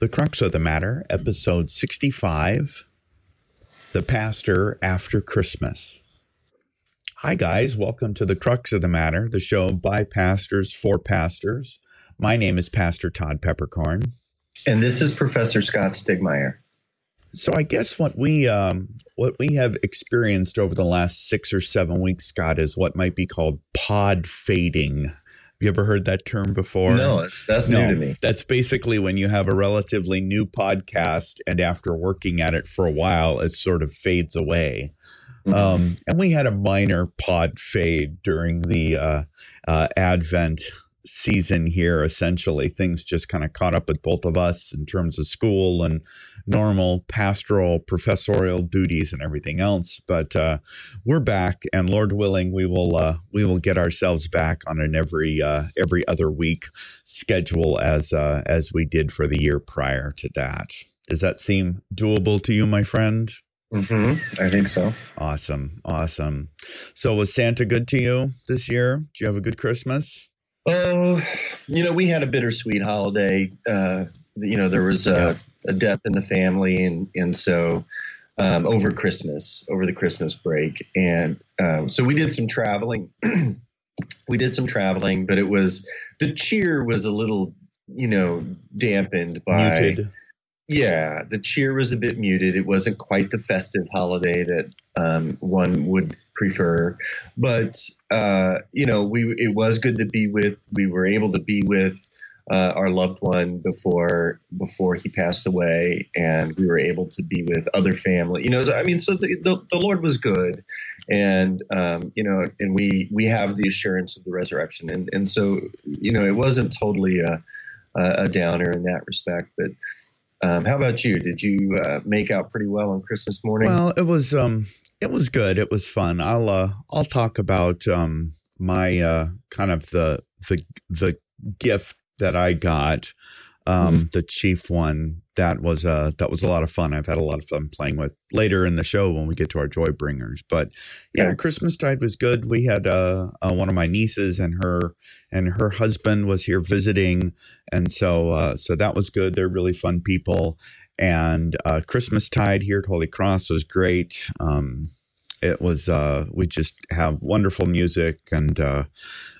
The Crux of the Matter, episode 65 The Pastor After Christmas. Hi, guys. Welcome to The Crux of the Matter, the show by pastors for pastors. My name is Pastor Todd Peperkorn. And this is Professor Scott Stiegemeyer. So I guess what we um, what we have experienced over the last six or seven weeks, Scott, is what might be called pod fading. You ever heard that term before? No, that's no, new to me. That's basically when you have a relatively new podcast, and after working at it for a while, it sort of fades away. Mm-hmm. Um, and we had a minor pod fade during the uh, uh, Advent season here essentially things just kind of caught up with both of us in terms of school and normal pastoral professorial duties and everything else but uh, we're back and lord willing we will uh, we will get ourselves back on an every uh, every other week schedule as uh, as we did for the year prior to that does that seem doable to you my friend Mm-hmm. I think so. Awesome. Awesome. So, was Santa good to you this year? Did you have a good Christmas? Oh, you know, we had a bittersweet holiday. Uh, you know, there was a, a, death in the family, and and so um, over Christmas, over the Christmas break, and um, so we did some traveling. we did some traveling, but it was the cheer was a little, you know, dampened by. Muted. Yeah, the cheer was a bit muted. It wasn't quite the festive holiday that um, one would prefer. But uh, you know, we it was good to be with. We were able to be with uh, our loved one before before he passed away, and we were able to be with other family. You know, I mean, so the, the, the Lord was good, and um, you know, and we we have the assurance of the resurrection, and and so you know, it wasn't totally a a downer in that respect, but. Um, how about you? Did you uh, make out pretty well on Christmas morning? Well, it was um, it was good. It was fun. I'll uh, I'll talk about um, my uh, kind of the the the gift that I got. Um, mm-hmm. The chief one that was uh that was a lot of fun. I've had a lot of fun playing with later in the show when we get to our joy bringers. But yeah, yeah. Christmas tide was good. We had uh, uh, one of my nieces and her and her husband was here visiting, and so uh, so that was good. They're really fun people. And uh, Christmas Tide here at Holy Cross was great. Um, it was uh, we just have wonderful music and uh,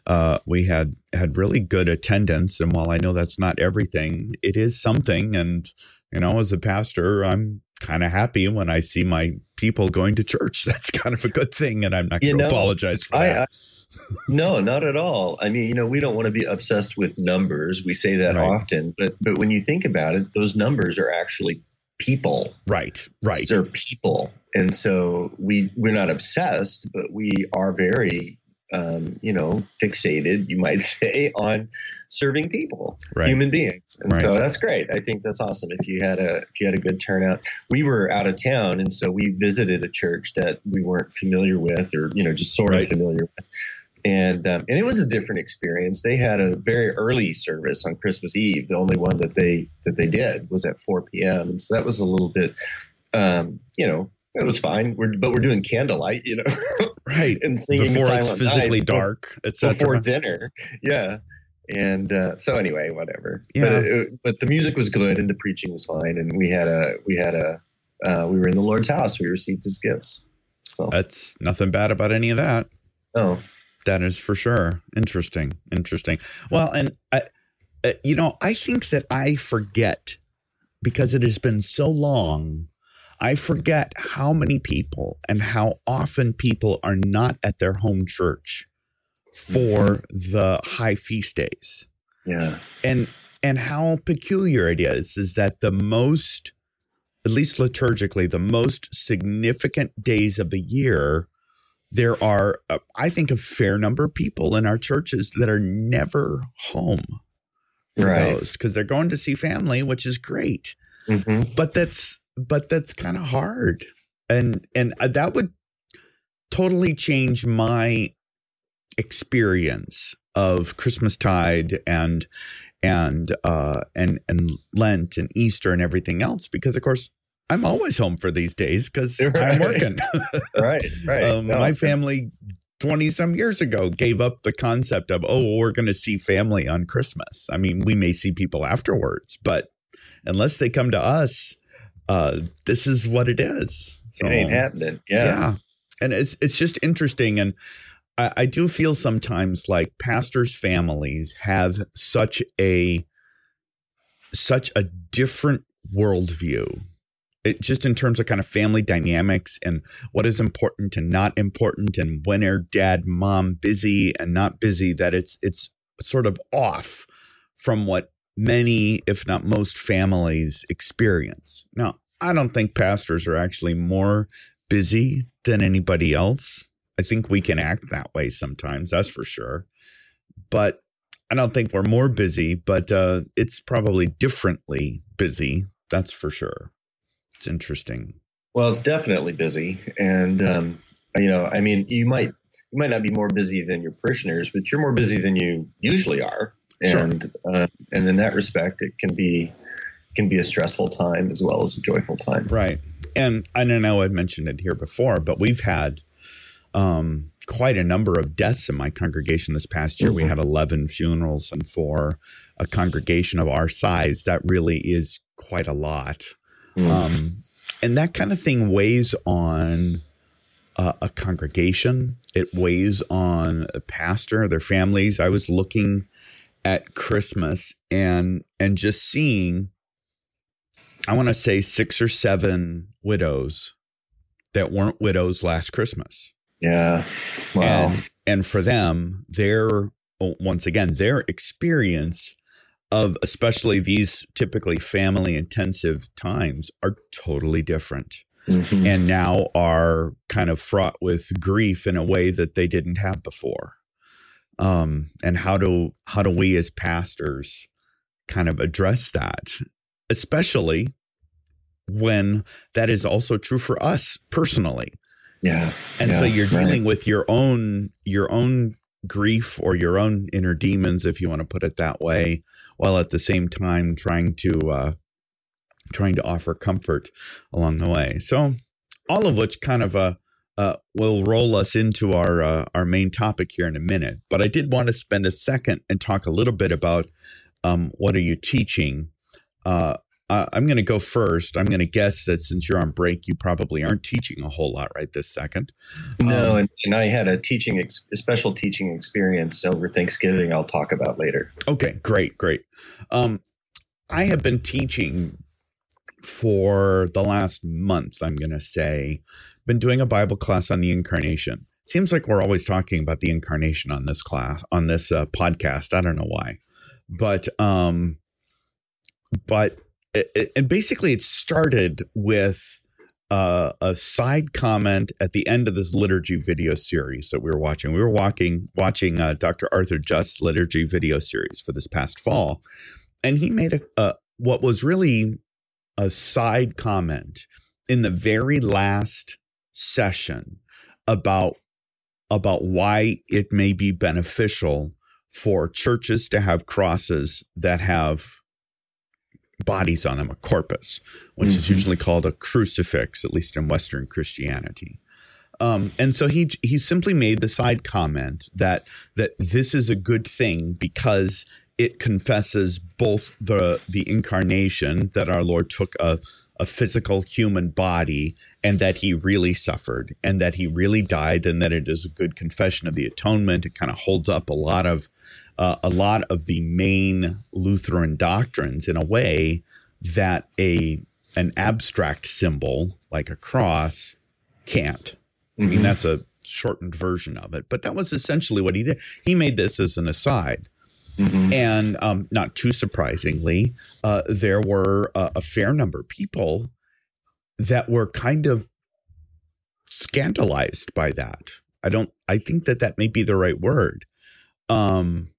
uh, we had had really good attendance. And while I know that's not everything, it is something. And you know, as a pastor, I'm kind of happy when I see my people going to church. That's kind of a good thing, and I'm not going to apologize for I, that. I, no, not at all. I mean, you know, we don't want to be obsessed with numbers. We say that right. often, but but when you think about it, those numbers are actually people. Right. Right. They're people, and so we we're not obsessed, but we are very um, you know, fixated, you might say, on serving people, right. human beings, and right. so that's great. I think that's awesome. If you had a if you had a good turnout, we were out of town, and so we visited a church that we weren't familiar with, or you know, just sort of familiar with and um, and it was a different experience. They had a very early service on Christmas Eve. The only one that they that they did was at 4 p.m. And so that was a little bit, um, you know, it was fine. We're, but we're doing candlelight, you know, right? and singing before it's physically dark, etc. Before dinner, yeah. And uh, so anyway, whatever. Yeah. But, it, but the music was good and the preaching was fine, and we had a we had a uh, we were in the Lord's house. We received His gifts. So that's nothing bad about any of that. Oh, that is for sure. Interesting. Interesting. Well, and I, uh, you know, I think that I forget because it has been so long. I forget how many people and how often people are not at their home church for mm-hmm. the high feast days. Yeah. And and how peculiar it is is that the most at least liturgically the most significant days of the year there are, uh, I think, a fair number of people in our churches that are never home for right. those because they're going to see family, which is great. Mm-hmm. But that's but that's kind of hard, and and uh, that would totally change my experience of Christmas tide and and uh and and Lent and Easter and everything else because of course I'm always home for these days because right. I'm working. right, right. Um, no, my family 20 some years ago gave up the concept of, oh, we're going to see family on Christmas. I mean, we may see people afterwards, but unless they come to us, uh, this is what it is. So, it ain't happening. Yeah. Yeah. And it's it's just interesting. And I, I do feel sometimes like pastors' families have such a such a different worldview it, just in terms of kind of family dynamics and what is important and not important and when are dad mom busy and not busy that it's it's sort of off from what many if not most families experience. Now i don't think pastors are actually more busy than anybody else. I think we can act that way sometimes that's for sure. But i don't think we're more busy but uh, it's probably differently busy that's for sure. It's interesting. Well, it's definitely busy, and um, you know, I mean, you might you might not be more busy than your parishioners, but you're more busy than you usually are, and sure. uh, and in that respect, it can be can be a stressful time as well as a joyful time. Right, and I know I've mentioned it here before, but we've had um, quite a number of deaths in my congregation this past year. Mm-hmm. We had 11 funerals, and for a congregation of our size, that really is quite a lot. Mm. Um, and that kind of thing weighs on uh, a congregation. It weighs on a pastor, their families. I was looking at Christmas and and just seeing, I want to say six or seven widows that weren't widows last Christmas. Yeah. Wow. And, and for them, their once again, their experience of especially these typically family intensive times are totally different. Mm-hmm. And now are kind of fraught with grief in a way that they didn't have before. Um, and how do how do we as pastors kind of address that, especially when that is also true for us personally. Yeah. And yeah, so you're dealing right. with your own your own grief or your own inner demons, if you want to put it that way, while at the same time trying to uh, trying to offer comfort along the way. So, all of which kind of uh, uh, will roll us into our uh, our main topic here in a minute. But I did want to spend a second and talk a little bit about um, what are you teaching. Uh, I'm going to go first. I'm going to guess that since you're on break, you probably aren't teaching a whole lot right this second. No, um, and, and, I had a teaching, ex- a special teaching experience over Thanksgiving. I'll talk about later. Okay, great, great. Um, I have been teaching for the last month. I'm going to say, been doing a Bible class on the incarnation. It Seems like we're always talking about the incarnation on this class on this uh, podcast. I don't know why, but um, but and basically it started with uh, a side comment at the end of this liturgy video series that we were watching. We were walking, watching uh, Dr. Arthur Just liturgy video series for this past fall, and he made a, a what was really a side comment in the very last session about about why it may be beneficial for churches to have crosses that have bodies on them, a corpus, which mm-hmm. is usually called a crucifix, at least in Western Christianity. Um, and so he he simply made the side comment that that this is a good thing because it confesses both the the incarnation that our Lord took a a physical human body and that he really suffered and that he really died and that it is a good confession of the atonement. It kind of holds up a lot of uh, a lot of the main Lutheran doctrines in a way that a an abstract symbol like a cross can't. Mm-hmm. I mean, mm-hmm. that's a shortened version of it, but that was essentially what he did. He made this as an aside. Mm-hmm. And um, not too surprisingly, uh, there were uh, a fair number of people that were kind of scandalized by that. I don't. I think that that may be the right word. Um,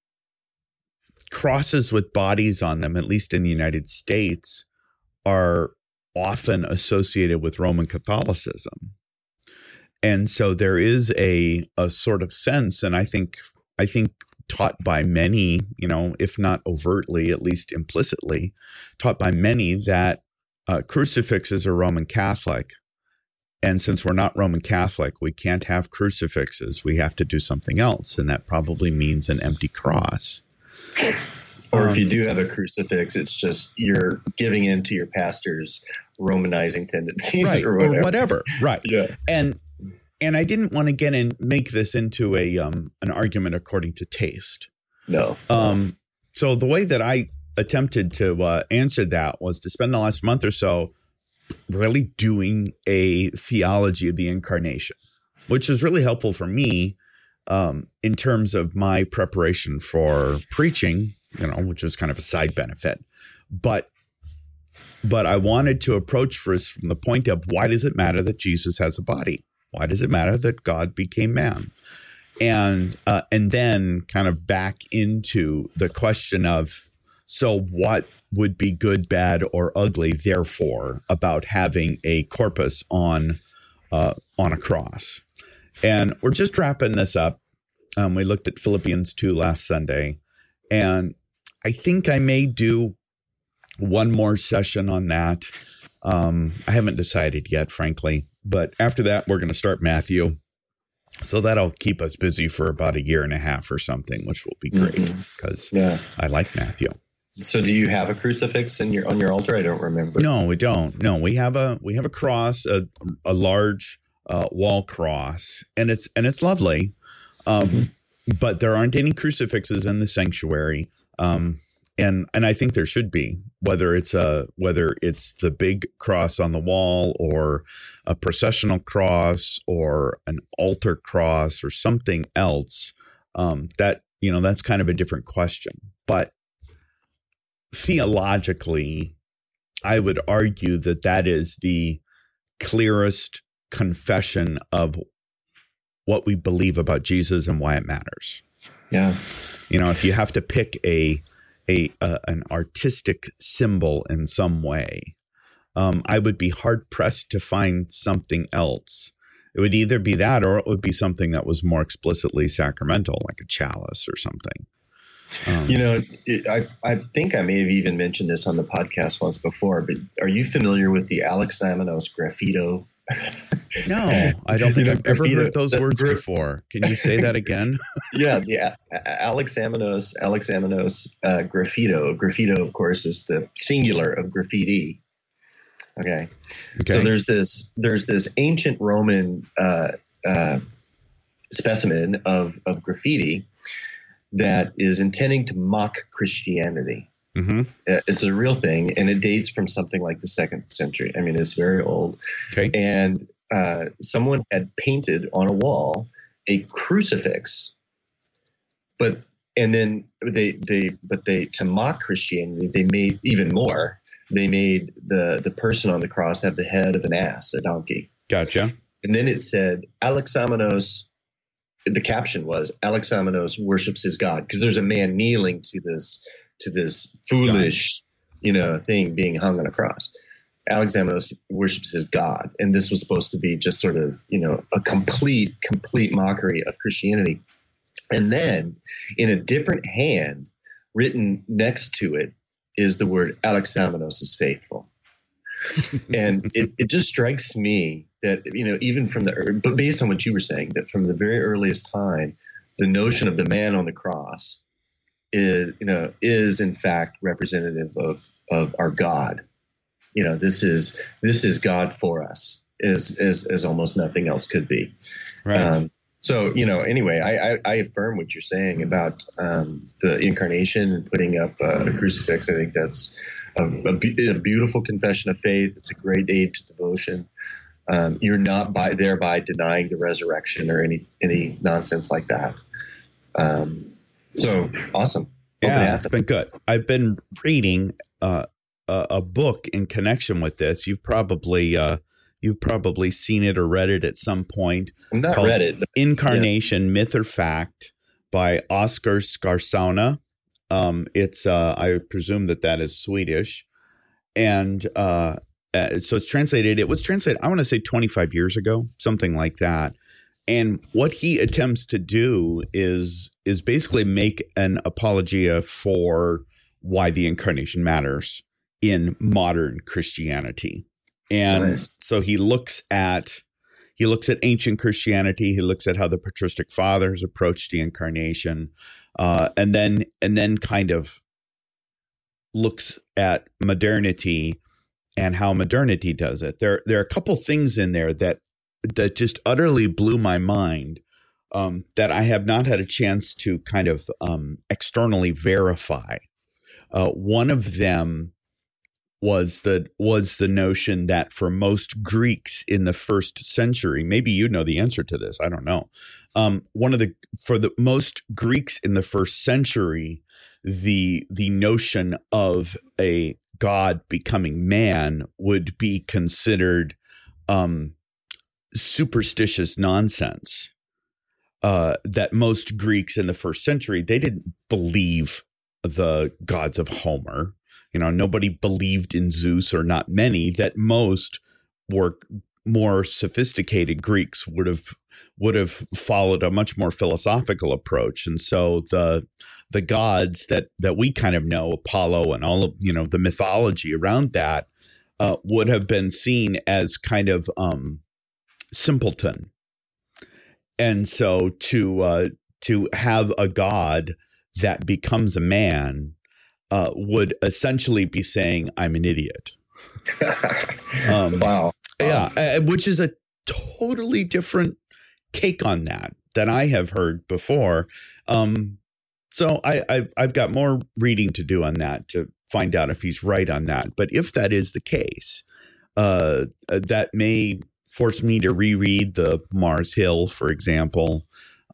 crosses with bodies on them, at least in the United States, are often associated with Roman Catholicism. And so there is a a sort of sense, and I think I think taught by many, you know, if not overtly, at least implicitly, taught by many that uh, crucifixes are Roman Catholic. And since we're not Roman Catholic, we can't have crucifixes. We have to do something else. And that probably means an empty cross. Or Um, if you do have a crucifix, it's just you're giving in to your pastor's Romanizing tendencies right or whatever. or whatever right Yeah. and and i didn't want to get in make this into a um an argument according to taste No. um so the way that i attempted to uh, answer that was to spend the last month or so really doing a theology of the incarnation which is really helpful for me um in terms of my preparation for preaching you know which was kind of a side benefit but but I wanted to approach first from the point of why does it matter that Jesus has a body? Why does it matter that God became man? And uh, and then kind of back into the question of so what would be good, bad, or ugly, therefore, about having a corpus on uh, on a cross. And we're just wrapping this up. Um, we looked at Philippians 2 last Sunday, and I think I may do one more session on that. Um, I haven't decided yet, frankly. But after that, we're going to start Matthew. So that'll keep us busy for about a year and a half or something, which will be great because Yeah. I like Matthew. So do you have a crucifix in your on your altar? I don't remember. No, we don't. No, we have a we have a cross, a a large uh, wall cross, and it's and it's lovely. Um, But there aren't any crucifixes in the sanctuary, um, and and I think there should be. Whether it's a whether it's the big cross on the wall, or a processional cross, or an altar cross, or something else, um, that you know that's kind of a different question. But theologically, I would argue that that is the clearest confession of what we believe about Jesus and why it matters. Yeah. You know, if you have to pick a a, a an artistic symbol in some way, um, I would be hard pressed to find something else. It would either be that, or it would be something that was more explicitly sacramental, like a chalice or something. Um, You know, it, I I think I may have even mentioned this on the podcast once before, but are you familiar with the Alexamenos graffito? no, I don't You think know, I've ever graffito- heard those the words before. Can you say that again? yeah, A- Alexamenos, Alex Amanos uh, graffito. Graffito, of course, is the singular of graffiti. Okay. Okay. So there's this there's this ancient Roman uh, uh, specimen of of graffiti that is intending to mock Christianity. hmm Uh, It's a real thing, and it dates from something like the second century. I mean, it's very old. Okay. And uh, someone had painted on a wall a crucifix, but and then they they but they to mock Christianity they made even more. They made the the person on the cross have the head of an ass, a donkey, Gotcha. and then it said Alexamenos. The caption was Alexamenos worships his God because there's a man kneeling to this to this foolish, you know, thing being hung on a cross. Alexamenos worships his God, and this was supposed to be just sort of, you know, a complete, complete mockery of Christianity. And then, in a different hand, written next to it, is the word Alexamenos is faithful. and it, it just strikes me that you know even from the but based on what you were saying that from the very earliest time the notion of the man on the cross is you know is in fact representative of of our god. You know this is this is god for us is is as almost nothing else could be. Right. um, so you know anyway I, I, I affirm what you're saying about um, the incarnation and putting up uh, a crucifix. I think that's a, a, a beautiful confession of faith. It's a great aid to devotion um, you're not by thereby denying the resurrection or any any nonsense like that um, so awesome Hope it yeah, it's been good. I've been reading uh, a, a book in connection with this. You've probably uh, you've probably seen it or read it at some point. i've not read it Incarnation, Myth or Fact by Oskar Skarsaune. Um, it's uh, I presume that that is Swedish, and uh, uh, so it's translated. It was translated. I want to say 25 years ago, something like that. And what he attempts to do is is basically make an apologia for why the incarnation matters in modern Christianity. And Nice. so he looks at he looks at ancient Christianity. He looks at how the patristic fathers approached the incarnation, uh, and then and then kind of looks at modernity and how modernity does it. There there are a couple things in there that that just utterly blew my mind um, that I have not had a chance to kind of um, externally verify. Uh, one of them was the was the notion that for most Greeks in the first century, maybe you know the answer to this. I don't know. Um, one of the for the most Greeks in the first century, the the notion of a god becoming man would be considered um, superstitious nonsense. Uh, that most Greeks in the first century they didn't believe the gods of Homer you know nobody believed in zeus or not many that most were more sophisticated greeks would have would have followed a much more philosophical approach and so the the gods that that we kind of know apollo and all of you know the mythology around that uh, would have been seen as kind of um, simpleton and so to uh, to have a god that becomes a man uh, would essentially be saying, I'm an idiot. um, wow. Yeah, uh, which is a totally different take on that than I have heard before. Um, so I, I've, I've got more reading to do on that to find out if he's right on that. But if that is the case, uh, uh that may force me to reread the Mars Hill, for example,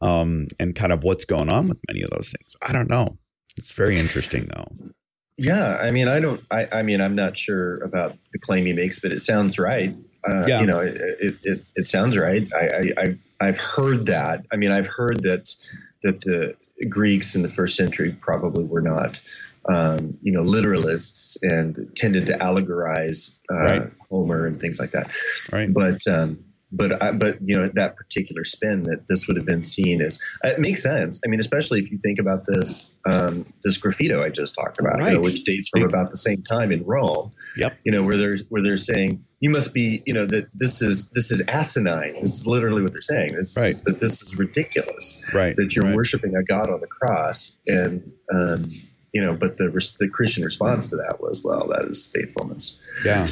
um, and kind of what's going on with many of those things. I don't know. It's very interesting, though. Yeah, I mean, I don't. I, I mean, I'm not sure about the claim he makes, but it sounds right. Uh, yeah. you know, it, it, it, it sounds right. I, I I've heard that. I mean, I've heard that that the Greeks in the first century probably were not, um, you know, literalists and tended to allegorize uh, right. Homer and things like that. Right. But um, but I, but you know that particular spin that this would have been seen as it makes sense. I mean, especially if you think about this um, this graffito I just talked about, right. you know, which dates from about the same time in Rome. Yep. You know where they're where they're saying you must be you know that this is this is asinine. This is literally what they're saying. This right. that this is ridiculous. Right. That you're right. worshiping a god on the cross and. Um, you know, but the the Christian response to that was, well, that is faithfulness. Yeah,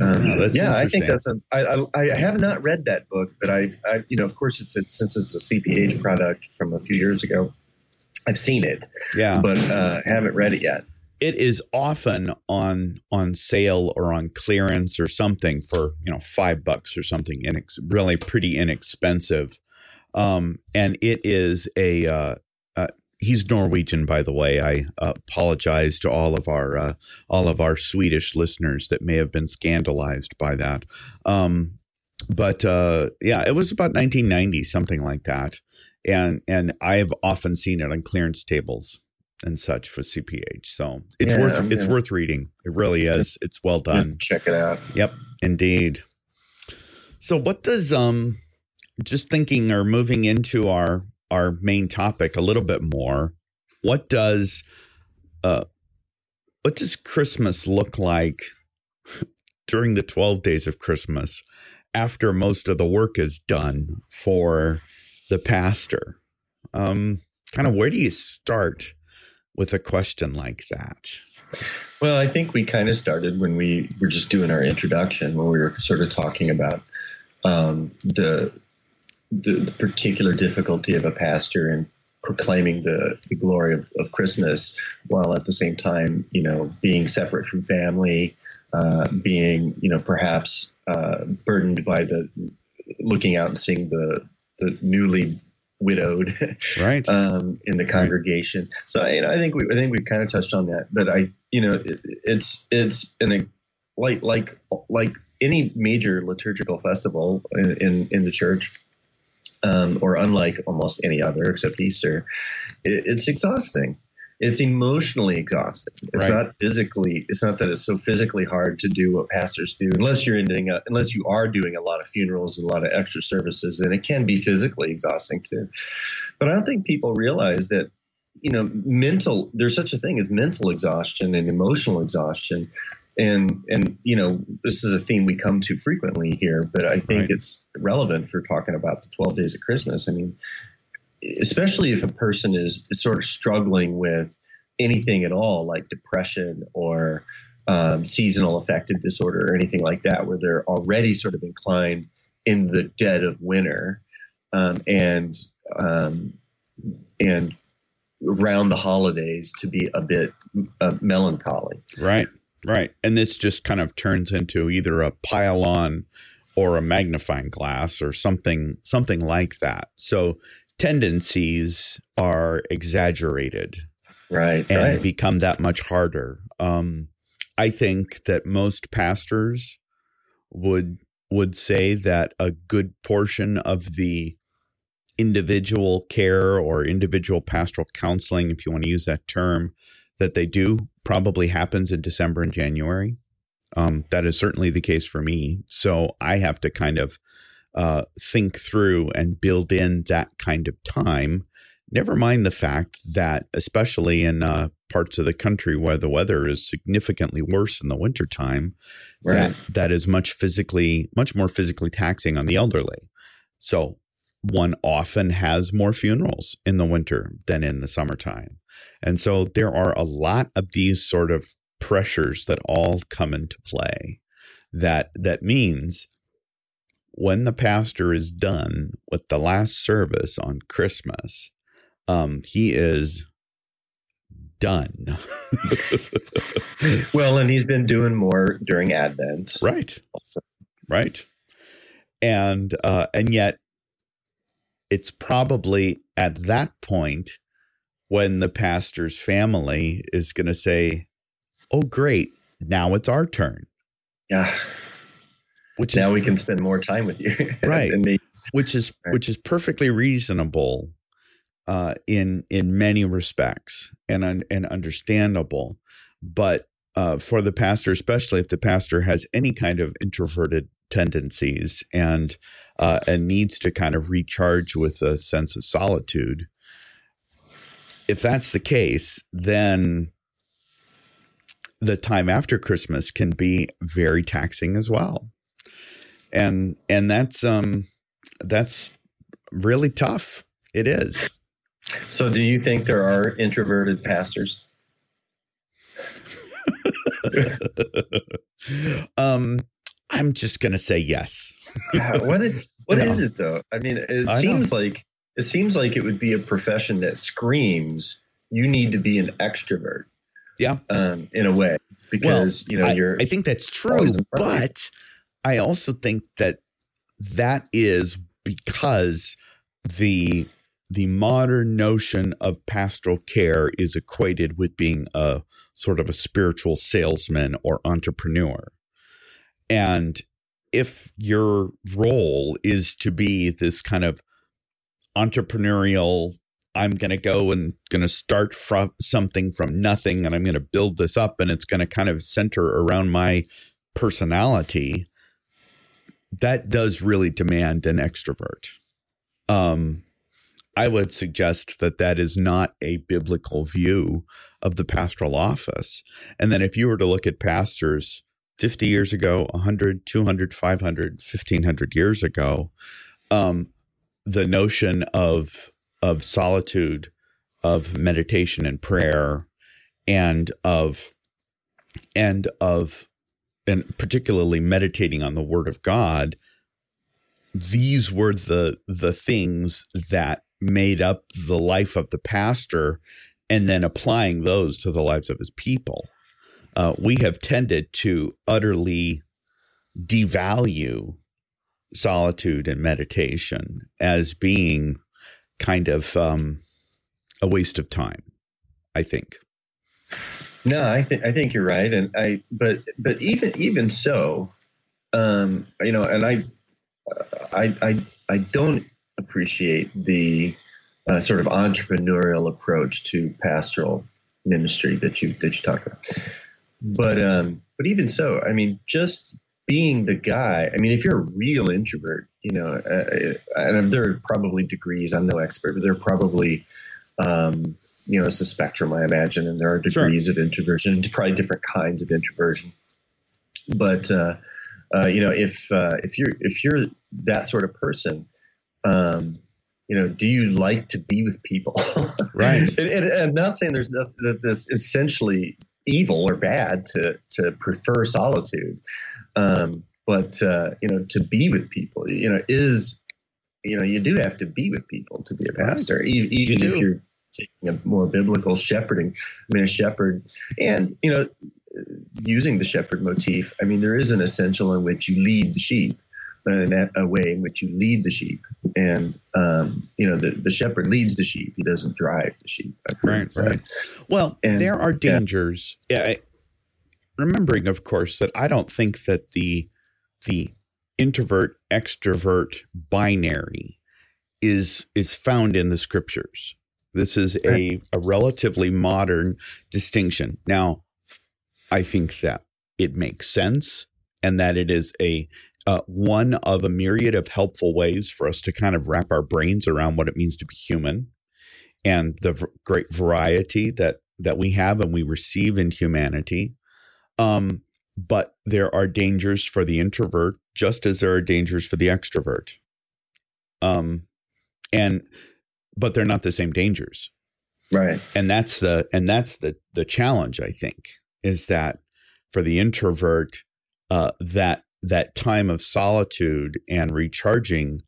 um, yeah, yeah I think that's a. I, I, I have not read that book, but I, I you know, of course, it's, it's since it's a CPH product from a few years ago. I've seen it, yeah, but uh, haven't read it yet. It is often on on sale or on clearance or something for you know five bucks or something, inex- really pretty inexpensive. Um, and it is a uh, he's Norwegian, by the way. I uh, apologize to all of our uh, all of our Swedish listeners that may have been scandalized by that. Um, but uh, yeah, it was about 1990, something like that, and and I've often seen it on clearance tables and such for CPH. So it's yeah, worth it's worth reading. It really is. It's well done. Check it out. Yep, indeed. So what does um just thinking or moving into our our main topic a little bit more, what does uh, what does Christmas look like during the 12 days of Christmas after most of the work is done for the pastor? Um, kind of where do you start with a question like that? Well, I think we kind of started when we were just doing our introduction, when we were sort of talking about um, the the, the particular difficulty of a pastor in proclaiming the, the glory of, of Christmas while at the same time, you know, being separate from family, uh, being, you know, perhaps uh, burdened by the looking out and seeing the, the newly widowed right um, in the congregation. Right. So you know, I think we I think we kind of touched on that, but I you know it, it's it's an like like like any major liturgical festival in, in, in the church um, or unlike almost any other except Easter, it, it's exhausting. It's emotionally exhausting. It's right. not physically. It's not that it's so physically hard to do what pastors do, unless you're doing a, unless you are doing a lot of funerals and a lot of extra services, and it can be physically exhausting too. But I don't think people realize that you know mental. There's such a thing as mental exhaustion and emotional exhaustion and and you know this is a theme we come to frequently here but i think right. it's relevant for talking about the 12 days of christmas i mean especially if a person is, sort of struggling with anything at all like depression or um, seasonal affective disorder or anything like that, where they're already sort of inclined in the dead of winter um, and um, and around the holidays to be a bit uh, melancholy. Right, right, and this just kind of turns into either a pile on or a magnifying glass or something something like that. So tendencies are exaggerated right and right. become that much harder. Um, i think that most pastors would would say that a good portion of the individual care or individual pastoral counseling if you want to use that term that they do probably happens in december and january. Um, that is certainly the case for me. So i have to kind of uh, think through and build in that kind of time. Never mind the fact that, especially in uh, parts of the country where the weather is significantly worse in the wintertime, right. that, that is much physically, much more physically taxing on the elderly. So one often has more funerals in the winter than in the summertime. And so there are a lot of these sort of pressures that all come into play that that means when the pastor is done with the last service on Christmas, um, he is done. well, and he's been doing more during Advent, right? Also. Right, and uh, and yet, it's probably at that point when the pastor's family is going to say, "Oh, great! Now it's our turn." Yeah which now is, we can spend more time with you. Right. Which is right. which is perfectly reasonable uh, in in many respects and and understandable. But uh, for the pastor especially if the pastor has any kind of introverted tendencies and uh, and needs to kind of recharge with a sense of solitude if that's the case then the time after christmas can be very taxing as well and and that's um that's really tough. It is. So, do you think there are introverted pastors? um, I'm just gonna say yes. yeah, what is, what no. is it though? I mean, it I seems know. like it seems like it would be a profession that screams you need to be an extrovert. Yeah, um, in a way, because well, you know you're. I think that's true, but I also think that that is because the the modern notion of pastoral care is equated with being a sort of a spiritual salesman or entrepreneur. And if your role is to be this kind of entrepreneurial I'm going to go and going to start from something from nothing and I'm going to build this up and it's going to kind of center around my personality that does really demand an extrovert. Um, I would suggest that that is not a biblical view of the pastoral office. And then if you were to look at pastors 50 years ago, 100, 200, 500, 1500 years ago, um, the notion of of solitude, of meditation and prayer, and of and of and particularly meditating on the word of God, these were the the things that made up the life of the pastor and then applying those to the lives of his people. Uh, we have tended to utterly devalue solitude and meditation as being kind of um, a waste of time, I think. No, I think I think you're right, and I but but even even so, um, you know, and I I I I don't appreciate the uh, sort of entrepreneurial approach to pastoral ministry that you that you talk about. But um, but even so, I mean, just being the guy. I mean, if you're a real introvert, you know, uh, and there are probably degrees. I'm no expert, but there are probably um, you know, it's a spectrum, I imagine, and there are degrees sure. of introversion, probably different kinds of introversion. But uh, uh, you know, if uh, if you're if you're that sort of person, um, you know, do you like to be with people? Right. and, and, and I'm not saying there's nothing that this essentially evil or bad to to prefer solitude, um, but uh, you know, to be with people, you know, is you know, you do have to be with people to be a pastor, right. even, even you if you're taking a more biblical shepherding. I mean, a shepherd, and you know, using the shepherd motif. I mean, there is an essential in which you lead the sheep, in a way in which you lead the sheep, and um, you know, the, the shepherd leads the sheep. He doesn't drive the sheep. right, right. Well, and, there are dangers. Yeah. yeah, remembering, of course, that I don't think that the the introvert extrovert binary is is found in the scriptures. This is a, a relatively modern distinction. Now, I think that it makes sense and that it is a uh, one of a myriad of helpful ways for us to kind of wrap our brains around what it means to be human and the v- great variety that that we have and we receive in humanity. Um, but there are dangers for the introvert just as there are dangers for the extrovert. Um, and but they're not the same dangers, right? And that's the and that's the the challenge. I think is that for the introvert, uh, that that time of solitude and recharging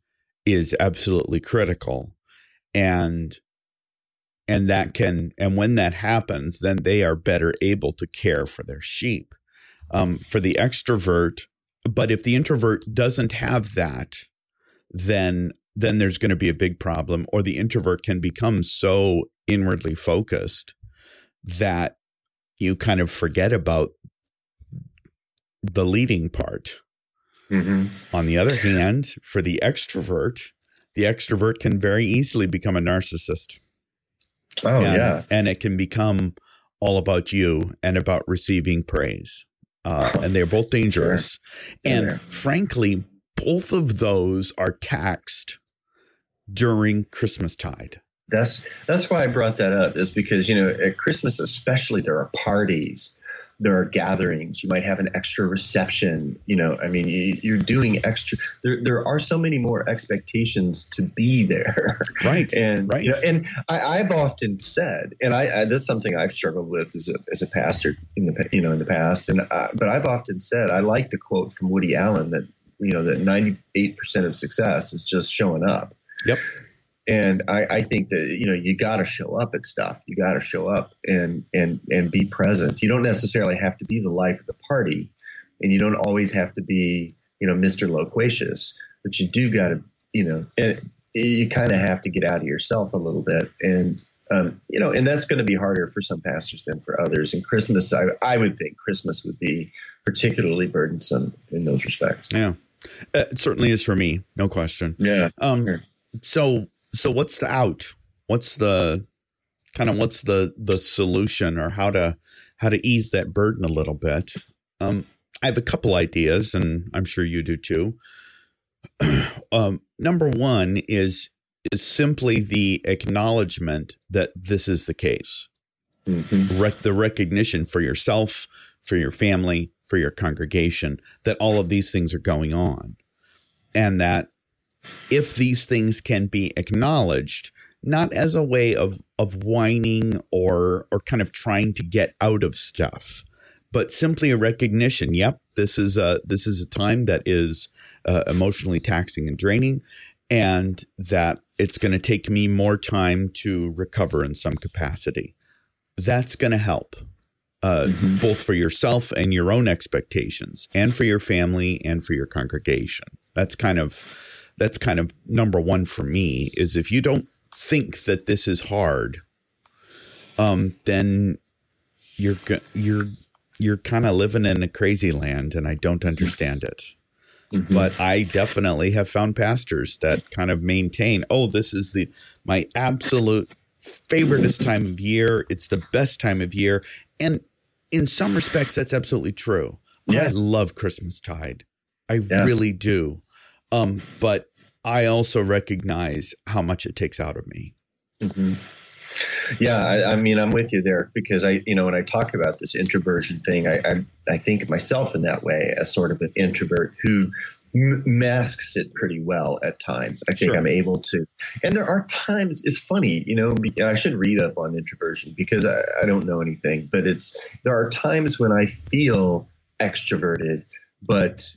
is absolutely critical, and and that can and when that happens, then they are better able to care for their sheep. Um, for the extrovert, but if the introvert doesn't have that, then then there's going to be a big problem or the introvert can become so inwardly focused that you kind of forget about the leading part. Mm-hmm. On the other hand, for the extrovert, the extrovert can very easily become a narcissist. Oh, and, yeah. And it can become all about you and about receiving praise uh, and they're both dangerous. Sure. And yeah. frankly, both of those are taxed during Christmas tide. That's that's why I brought that up is because you know at Christmas especially there are parties there are gatherings. You might have an extra reception. You know, I mean, you, are doing extra. There, there are so many more expectations to be there. Right. and right. You know, and I, have often said, and I, I that's something I've struggled with as a as a pastor in the you know in the past. And uh, but I've often said I like the quote from Woody Allen that you know that ninety eight percent of success is just showing up. Yep and I, I, think that you know you got to show up at stuff. You got to show up and and and be present. You don't necessarily have to be the life of the party, and you don't always have to be you know Mr. Loquacious, but you do got to you know and you kind of have to get out of yourself a little bit and. Um, you know, and that's going to be harder for some pastors than for others. And Christmas, I, I would think Christmas would be particularly burdensome in those respects. Yeah, it certainly is for me, no question. Yeah. Um, sure. So so what's the out? What's the kind of what's the the solution or how to how to ease that burden a little bit? Um, I have a couple ideas, and I'm sure you do too. um, number one is is simply the acknowledgement that this is the case. Mm-hmm. The recognition for yourself, for your family, for your congregation that all of these things are going on, and that if these things can be acknowledged, not as a way of of whining or or kind of trying to get out of stuff, but simply a recognition. Yep, this is a this is a time that is uh, emotionally taxing and draining, and that it's going to take me more time to recover in some capacity. That's going to help. Uh, mm-hmm. both for yourself and your own expectations, and for your family and for your congregation. That's kind of that's kind of number one for me is if you don't think that this is hard, um, then you're you're you're kind of living in a crazy land, and I don't understand it. Mm-hmm. But I definitely have found pastors that kind of maintain, oh, this is the my absolute favoriteest time of year. It's the best time of year, and in some respects, that's absolutely true. Yeah. I love Christmas tide. I yeah. really do. Um, but I also recognize how much it takes out of me. Mm-hmm. Yeah, I, I, mean, I'm with you there because I, you know, when I talk about this introversion thing, I, I, I think myself in that way as sort of an introvert who m- masks it pretty well at times. I think Sure. I'm able to. And there are times, it's funny, you know, I should read up on introversion because I, I don't know anything, but it's, there are times when I feel extroverted, but,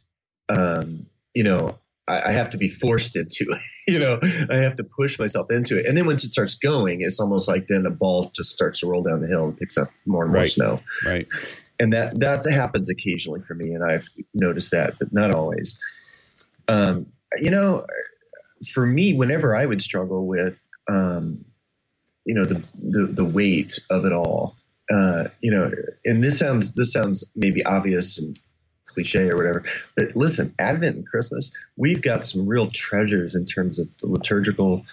um, you know, I, I have to be forced into it. you know, I have to push myself into it. And then once it starts going, it's almost like then a ball just starts to roll down the hill and picks up more and more Right. snow Right. and that that happens occasionally for me, and I've noticed that, but not always. Um, you know, for me, whenever I would struggle with, um, you know, the, the the weight of it all, uh, you know, and this sounds this sounds maybe obvious and cliche or whatever, but listen, Advent and Christmas, we've got some real treasures in terms of the liturgical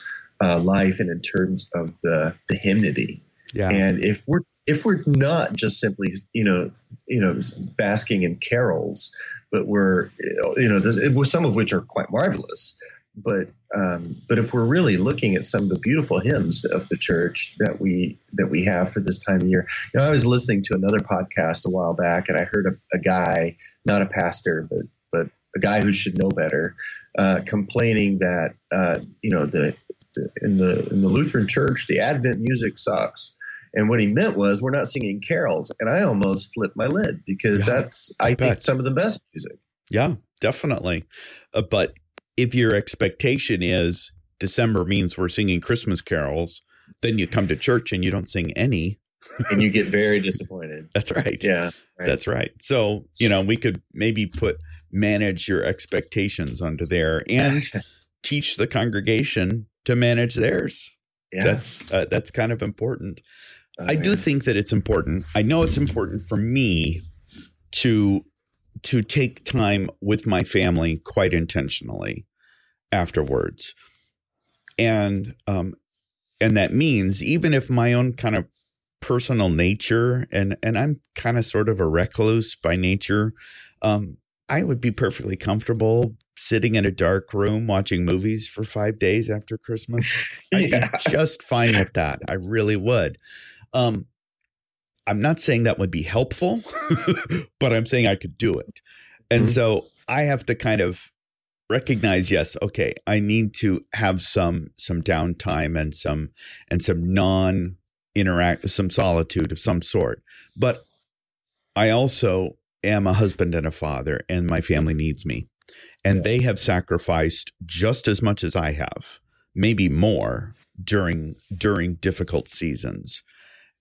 uh, life and in terms of the the hymnody. Yeah. And if we're if we're not just simply you know you know basking in carols, but we're you know there's, well, some of which are quite marvelous, but um, but if we're really looking at some of the beautiful hymns of the church that we that we have for this time of year, you know, I was listening to another podcast a while back, and I heard a, a guy, not a pastor, but but a guy who should know better, uh, complaining that uh, you know the, the in the in the Lutheran Church the Advent music sucks. And what he meant was we're not singing carols, and I almost flipped my lid because Yeah, that's I bet. think some of the best music. Yeah, definitely. Uh, but if your expectation is December means we're singing Christmas carols, then you come to church and you don't sing any. and you get very disappointed. That's right. Yeah, right. That's right. So, you know, we could maybe put manage your expectations onto there and teach the congregation to manage theirs. yeah. That's uh, that's kind of important. Oh, I do think that it's important. I know it's important for me to to take time with my family quite intentionally afterwards. And um and that means even if my own kind of personal nature and and I'm kind of sort of a recluse by nature, um I would be perfectly comfortable sitting in a dark room watching movies for 5 days after Christmas. I'd be just fine with that. I really would. Um, I'm not saying that would be helpful, but I'm saying I could do it. And Mhm. so I have to kind of recognize, yes, okay, I need to have some some downtime and some and some non interact some solitude of some sort. But I also am a husband and a father, and my family needs me. And Yeah. they have sacrificed just as much as I have, maybe more during during difficult seasons.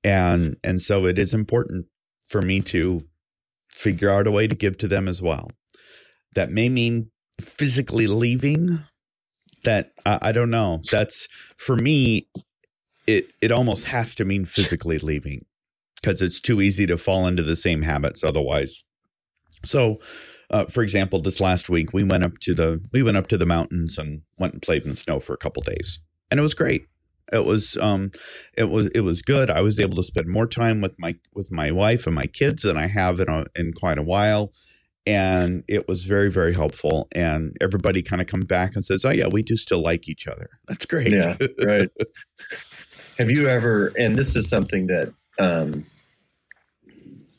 And and so it is important for me to figure out a way to give to them as well. That may mean physically leaving. That I, I don't know. That's for me. It it almost has to mean physically leaving because it's too easy to fall into the same habits otherwise. So, uh, for example, this last week we went up to the we went up to the mountains and went and played in the snow for a couple days, and it was great. It was um, it was it was good. I was able to spend more time with my with my wife and my kids than I have in a, in quite a while, and it was very very helpful. And everybody kind of comes back and says, "Oh yeah, we do still like each other. That's great." Yeah, right. Have you ever? And this is something that um,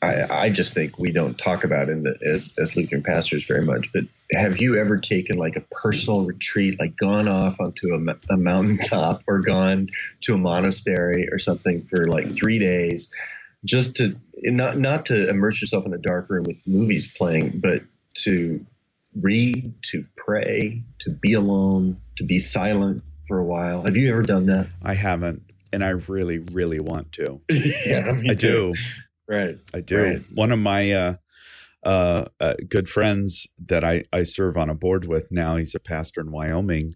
I, I just think we don't talk about in the, as as Lutheran pastors very much. But have you ever taken like a personal retreat, like gone off onto a, a mountaintop or gone to a monastery or something for like three days, just to not not to immerse yourself in a dark room with movies playing, but to read, to pray, to be alone, to be silent for a while. Have you ever done that? I haven't, and I really really want to. yeah, I do. Right. I do. Right. One of my uh, uh, uh, good friends that I, I serve on a board with now, he's a pastor in Wyoming.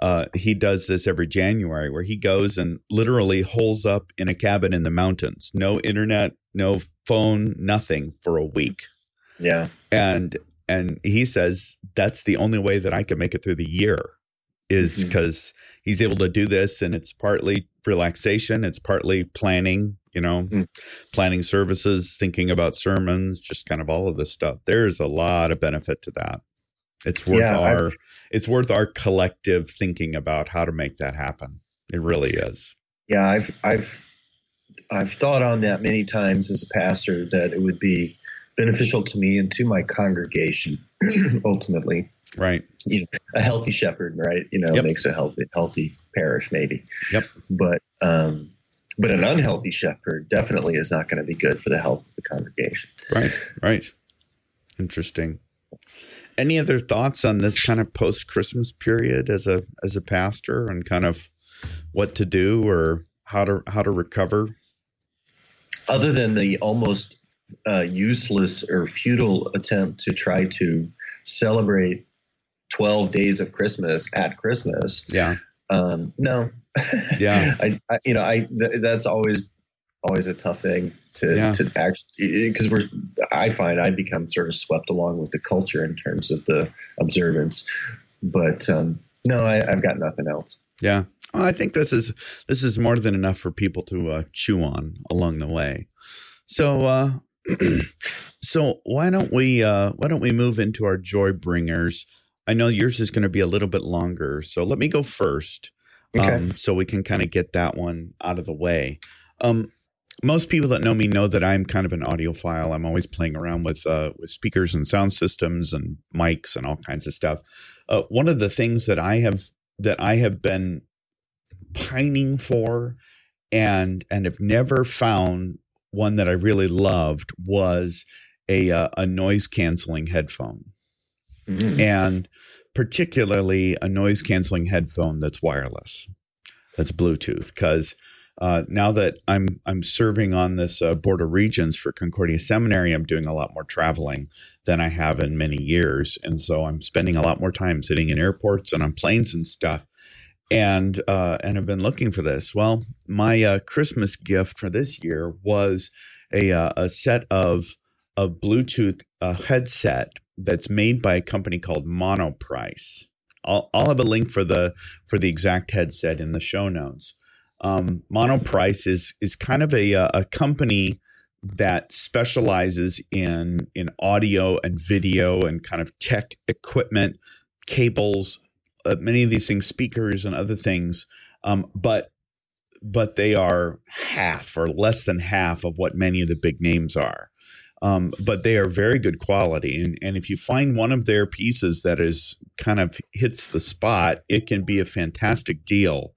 Uh, he does this every January where he goes and literally holes up in a cabin in the mountains, no internet, no phone, nothing for a week. Yeah. And and he says that's the only way that I can make it through the year is because he's able to do this and it's partly relaxation, it's partly planning, you know, Mm. planning services, thinking about sermons, just kind of all of this stuff. There's a lot of benefit to that. It's worth Yeah, our it's worth our collective thinking about how to make that happen. It really is. Yeah. I've I've I've thought on that many times as a pastor that it would be beneficial to me and to my congregation ultimately. Right. You know, a healthy shepherd, right? You know, Yep. makes a healthy healthy parish, maybe. Yep. But um, but an unhealthy shepherd definitely is not going to be good for the health of the congregation. Right. Right. Interesting. Any other thoughts on this kind of post Christmas period as a as a pastor and kind of what to do or how to how to recover? Other than the almost uh, useless or futile attempt to try to celebrate 12 days of Christmas at Christmas, Yeah. um, no. Yeah. I, I, you know, I th- that's always always a tough thing to Yeah. to actually because we're I find I become sort of swept along with the culture in terms of the observance, but um, no, I, I've got nothing else. Yeah. Well, I think this is this is more than enough for people to uh, chew on along the way. So uh so why don't we uh why don't we move into our joy bringers? I know yours is going to be a little bit longer, so let me go first. Okay. Um, so we can kind of get that one out of the way. Um, most people that know me know that I'm kind of an audiophile. I'm always playing around with uh, with speakers and sound systems and mics and all kinds of stuff. Uh, one of the things that I have that I have been pining for and and have never found one that I really loved was a uh, a noise canceling headphone Mhm. and particularly a noise canceling headphone that's wireless, that's Bluetooth. Because uh, now that I'm I'm serving on this uh, board of regents for Concordia Seminary, I'm doing a lot more traveling than I have in many years, and so I'm spending a lot more time sitting in airports and on planes and stuff. And uh, and I've been looking for this. Well, my uh, Christmas gift for this year was a uh, a set of a Bluetooth uh, headset that's made by a company called Monoprice. I'll, I'll have a link for the for the exact headset in the show notes. Um, Monoprice is is kind of a uh, a company that specializes in in audio and video and kind of tech equipment, cables, uh, many of these things, speakers and other things. Um, but but they are half or less than half of what many of the big names are um, but they are very good quality. And, and if you find one of their pieces that is kind of hits the spot, it can be a fantastic deal,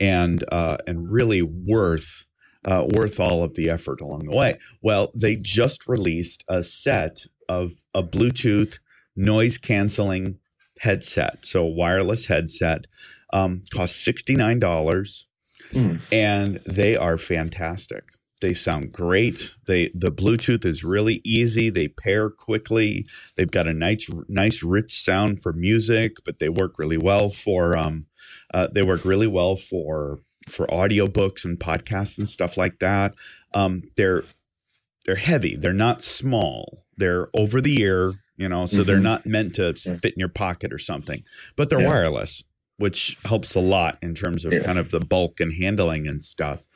and uh, and really worth uh, worth all of the effort along the way. Well, they just released a set of a Bluetooth noise canceling headset, so a wireless headset, um, costs sixty nine dollars, Mm. and they are fantastic. They sound great. They the Bluetooth is really easy. They pair quickly. They've got a nice, nice, rich sound for music, but they work really well for um, uh, they work really well for for audiobooks and podcasts and stuff like that. Um, they're they're heavy. They're not small. They're over the ear, you know, so they're Mhm. not meant to Yeah. fit in your pocket or something. But they're Yeah. wireless, which helps a lot in terms of Yeah. kind of the bulk and handling and stuff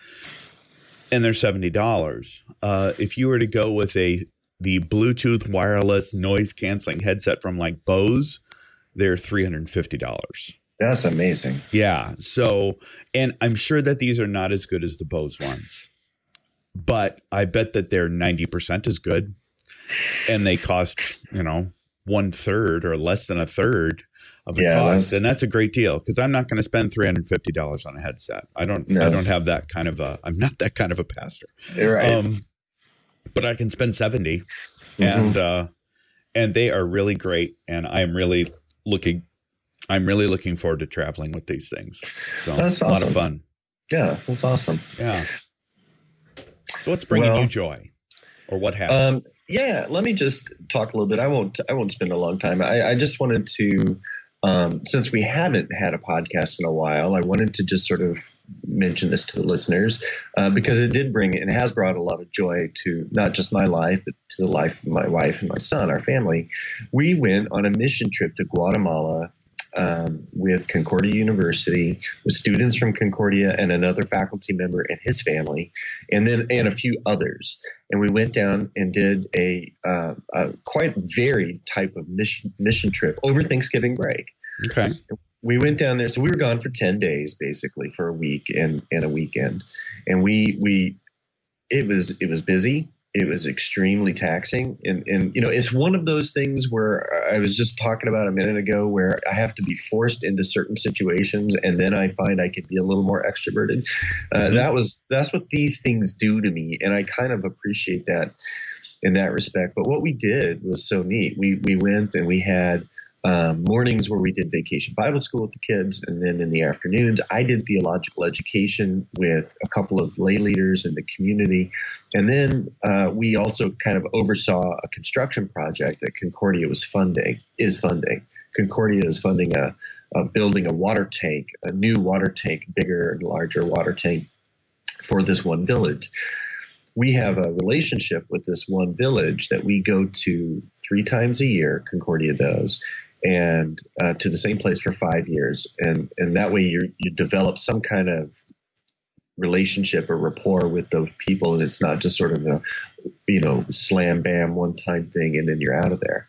and they're seventy dollars. Uh, if you were to go with a the Bluetooth wireless noise canceling headset from like Bose, they're three hundred and fifty dollars. That's amazing. Yeah. So, and I'm sure that these are not as good as the Bose ones, but I bet that they're ninety percent as good, and they cost you know one third or less than a third of the Yeah, cost, that's- and that's a great deal because I'm not going to spend three hundred fifty dollars on a headset. I don't. I don't have that kind of a. I'm not that kind of a pastor. Right. Um, but I can spend 70 Mhm. and uh and they are really great and I'm really looking I'm really looking forward to traveling with these things. So That's a lot of fun. yeah, that's awesome. Yeah. So what's bringing Well, you joy? Or what has? Um, yeah, let me just talk a little bit. I won't. I won't spend a long time. I, I just wanted to, um, since we haven't had a podcast in a while, I wanted to just sort of mention this to the listeners uh, because it did bring and has brought a lot of joy to not just my life, but to the life of my wife and my son, our family. We went on a mission trip to Guatemala um, with Concordia University, with students from Concordia and another faculty member and his family, and then and a few others. And we went down and did a, uh, a quite varied type of mission mission trip over Thanksgiving break. okay. We went down there, so we were gone for ten days, basically for a week and and a weekend, and we we it was it was busy. It was extremely taxing. And and you know it's one of those things where i was just talking about a minute ago where i have to be forced into certain situations and then i find i could be a little more extroverted. Uh, mm-hmm. that was that's what these things do to me and i kind of appreciate that in that respect. But what we did was so neat. We we went and we had um, mornings where we did vacation Bible school with the kids, and then in the afternoons, I did theological education with a couple of lay leaders in the community. And then uh, we also kind of oversaw a construction project that Concordia was funding, is funding. Concordia is funding a, a building a water tank, a new water tank, bigger and larger water tank for this one village we have a relationship with this one village that we go to three times a year concordia does and uh, to the same place for five years, and and that way you you develop some kind of relationship or rapport with those people, and it's not just sort of a you know slam bam one time thing, and then you're out of there.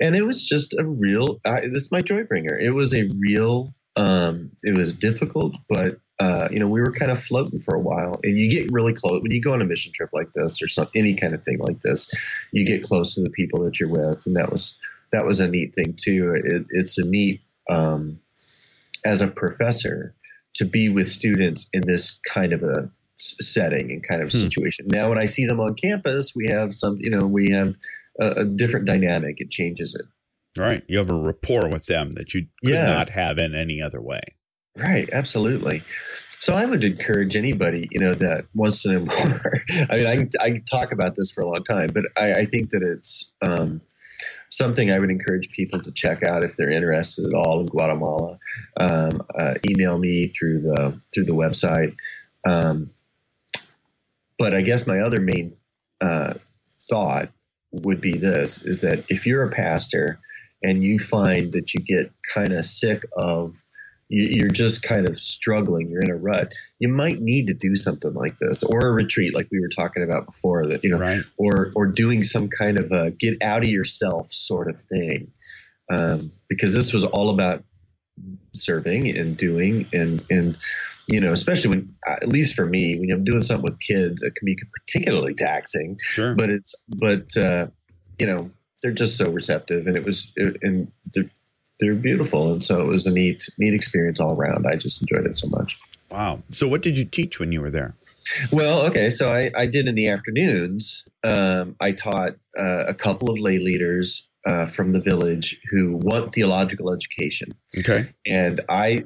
And it was just a real. Uh, this is my joy bringer. It was a real. Um, it was difficult, but uh, you know, we were kind of floating for a while. And you get really close when you go on a mission trip like this or some any kind of thing like this. You get close to the people that you're with, and that was that was a neat thing too. It, it's a neat um, as a professor to be with students in this kind of a setting and kind of hmm. situation. Now, when I see them on campus, we have some, you know, we have a, a, different dynamic. It changes it. Right. You have a rapport with them that you could yeah. not have in any other way. Right. Absolutely. So I would encourage anybody, you know, that wants to know more. I mean, I, I talk about this for a long time, but I, I think that it's, um, something I would encourage people to check out if they're interested at all in Guatemala. Um, uh, email me through the through the website. Um, but I guess my other main uh, thought would be this: is that if you're a pastor and you find that you get kind of sick of you're just kind of struggling you're in a rut you might need to do something like this or a retreat like we were talking about before that you know right. or or doing some kind of a get out of yourself sort of thing. Um, because this was all about serving and doing and and you know especially when at least for me when i'm doing something with kids it can be particularly taxing. Sure. But it's but uh, you know they're just so receptive and it was it, and they're they're beautiful, and so it was a neat neat experience all around. I just enjoyed it so much. Wow! So, what did you teach when you were there? Well, okay, so I, I did in the afternoons. Um, I taught uh, a couple of lay leaders uh, from the village who want theological education. Okay, and I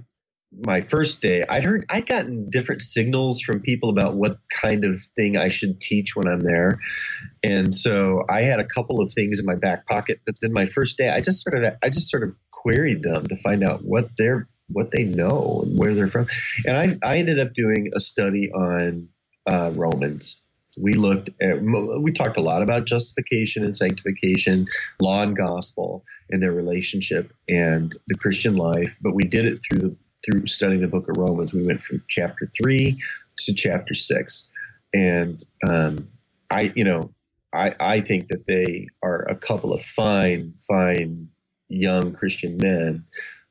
my first day, I'd heard I'd gotten different signals from people about what kind of thing I should teach when I'm there, and so I had a couple of things in my back pocket. But then my first day, I just sort of I just sort of queried them to find out what they're what they know and where they're from, and I I ended up doing a study on uh, Romans. We looked at we talked a lot about justification and sanctification, law and gospel, and their relationship and the Christian life. But we did it through the through studying the book of Romans, we went from chapter three to chapter six. And um, I, you know, I, I think that they are a couple of fine, fine young Christian men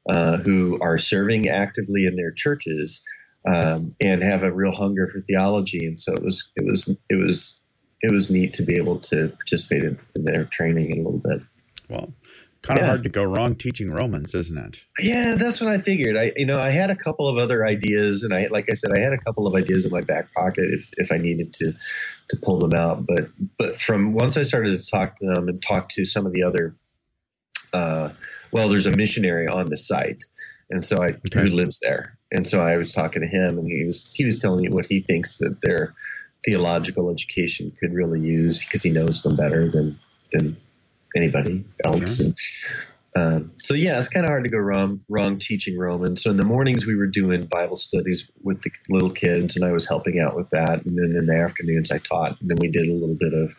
uh, who are serving actively in their churches um, and have a real hunger for theology. And so it was, it was, it was, it was neat to be able to participate in, in their training a little bit. Well, kind of yeah. hard to go wrong teaching Romans, isn't it? Yeah, that's what I figured. I, you know, I had a couple of other ideas, and I, like I said, I had a couple of ideas in my back pocket if, if I needed to, to pull them out. But, but from once I started to talk to them and talk to some of the other, uh, well, there's a missionary on the site, and so I okay. who lives there, and so I was talking to him, and he was he was telling me what he thinks that their theological education could really use because he knows them better than than anybody else. And, um, so yeah, it's kind of hard to go wrong wrong teaching Romans. So in the mornings we were doing Bible studies with the little kids, and I was helping out with that. And then in the afternoons I taught, and then we did a little bit of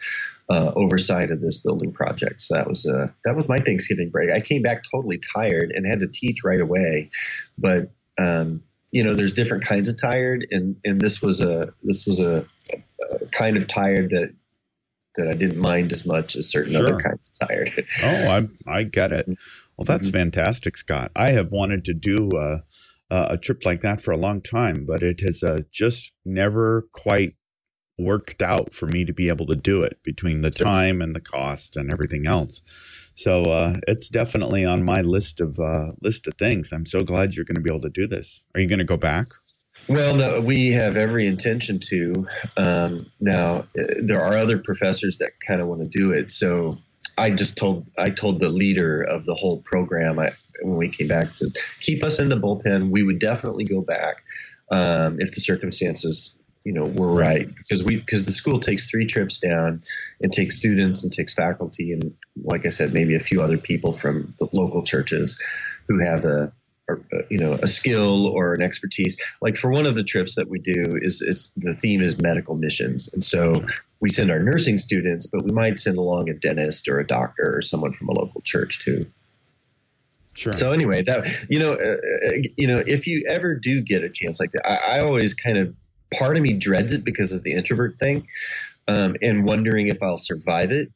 uh, oversight of this building project. So that was uh, that was my Thanksgiving break. I came back totally tired and had to teach right away, but um, you know, there's different kinds of tired, and and this was a this was a, a kind of tired that that I didn't mind as much as certain sure. other kinds of tired. oh, I I get it. Well, that's mm-hmm. fantastic, Scott. I have wanted to do uh, a trip like that for a long time, but it has uh, just never quite worked out for me to be able to do it between the time and the cost and everything else. So uh, it's definitely on my list of uh, list of things. I'm so glad you're going to be able to do this. Are you going to go back? Well, no, we have every intention to. Um, now, uh, there are other professors that kind of want to do it. So I just told I told the leader of the whole program I, when we came back said keep us in the bullpen. We would definitely go back um, if the circumstances you know were right because we because the school takes three trips down and takes students and takes faculty and like I said maybe a few other people from the local churches who have a or, uh, you know a skill or an expertise. Like for one of the trips that we do is, is the theme is medical missions. And so we send our nursing students but we might send along a dentist or a doctor or someone from a local church too. Sure. so anyway that you know uh, uh, you know if you ever do get a chance like that I, I always kind of part of me dreads it because of the introvert thing um, and wondering if i'll survive it.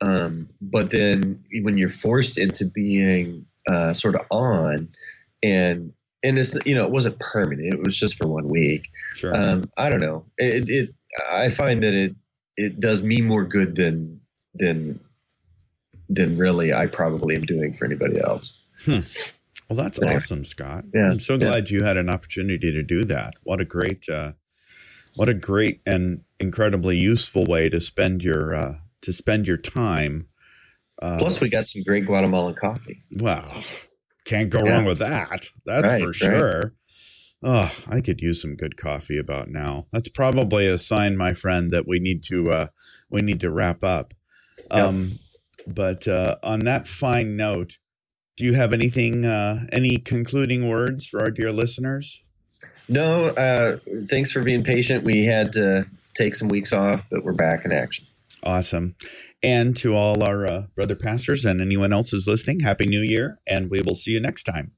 Um, but then when you're forced into being uh, sort of on and and it's you know it wasn't permanent it was just for one week Sure. um, i don't know it, it i find that it it does me more good than than than really i probably am doing for anybody else well, that's there. awesome, Scott. Yeah, I'm so yeah. glad you had an opportunity to do that. What a great, uh, what a great and incredibly useful way to spend your uh, to spend your time. Uh, plus we got some great guatemalan coffee well, can't go Yeah. wrong with that. That's Right, for right. sure. Oh, I could use some good coffee about now. That's probably a sign, my friend, that we need to uh, we need to wrap up. Yep. Um, but uh, on that fine note, do you have anything, uh, any concluding words for our dear listeners? no uh, thanks for being patient we had to take some weeks off but we're back in action Awesome. And to all our uh, brother pastors and anyone else who's listening, Happy New Year, and we will see you next time.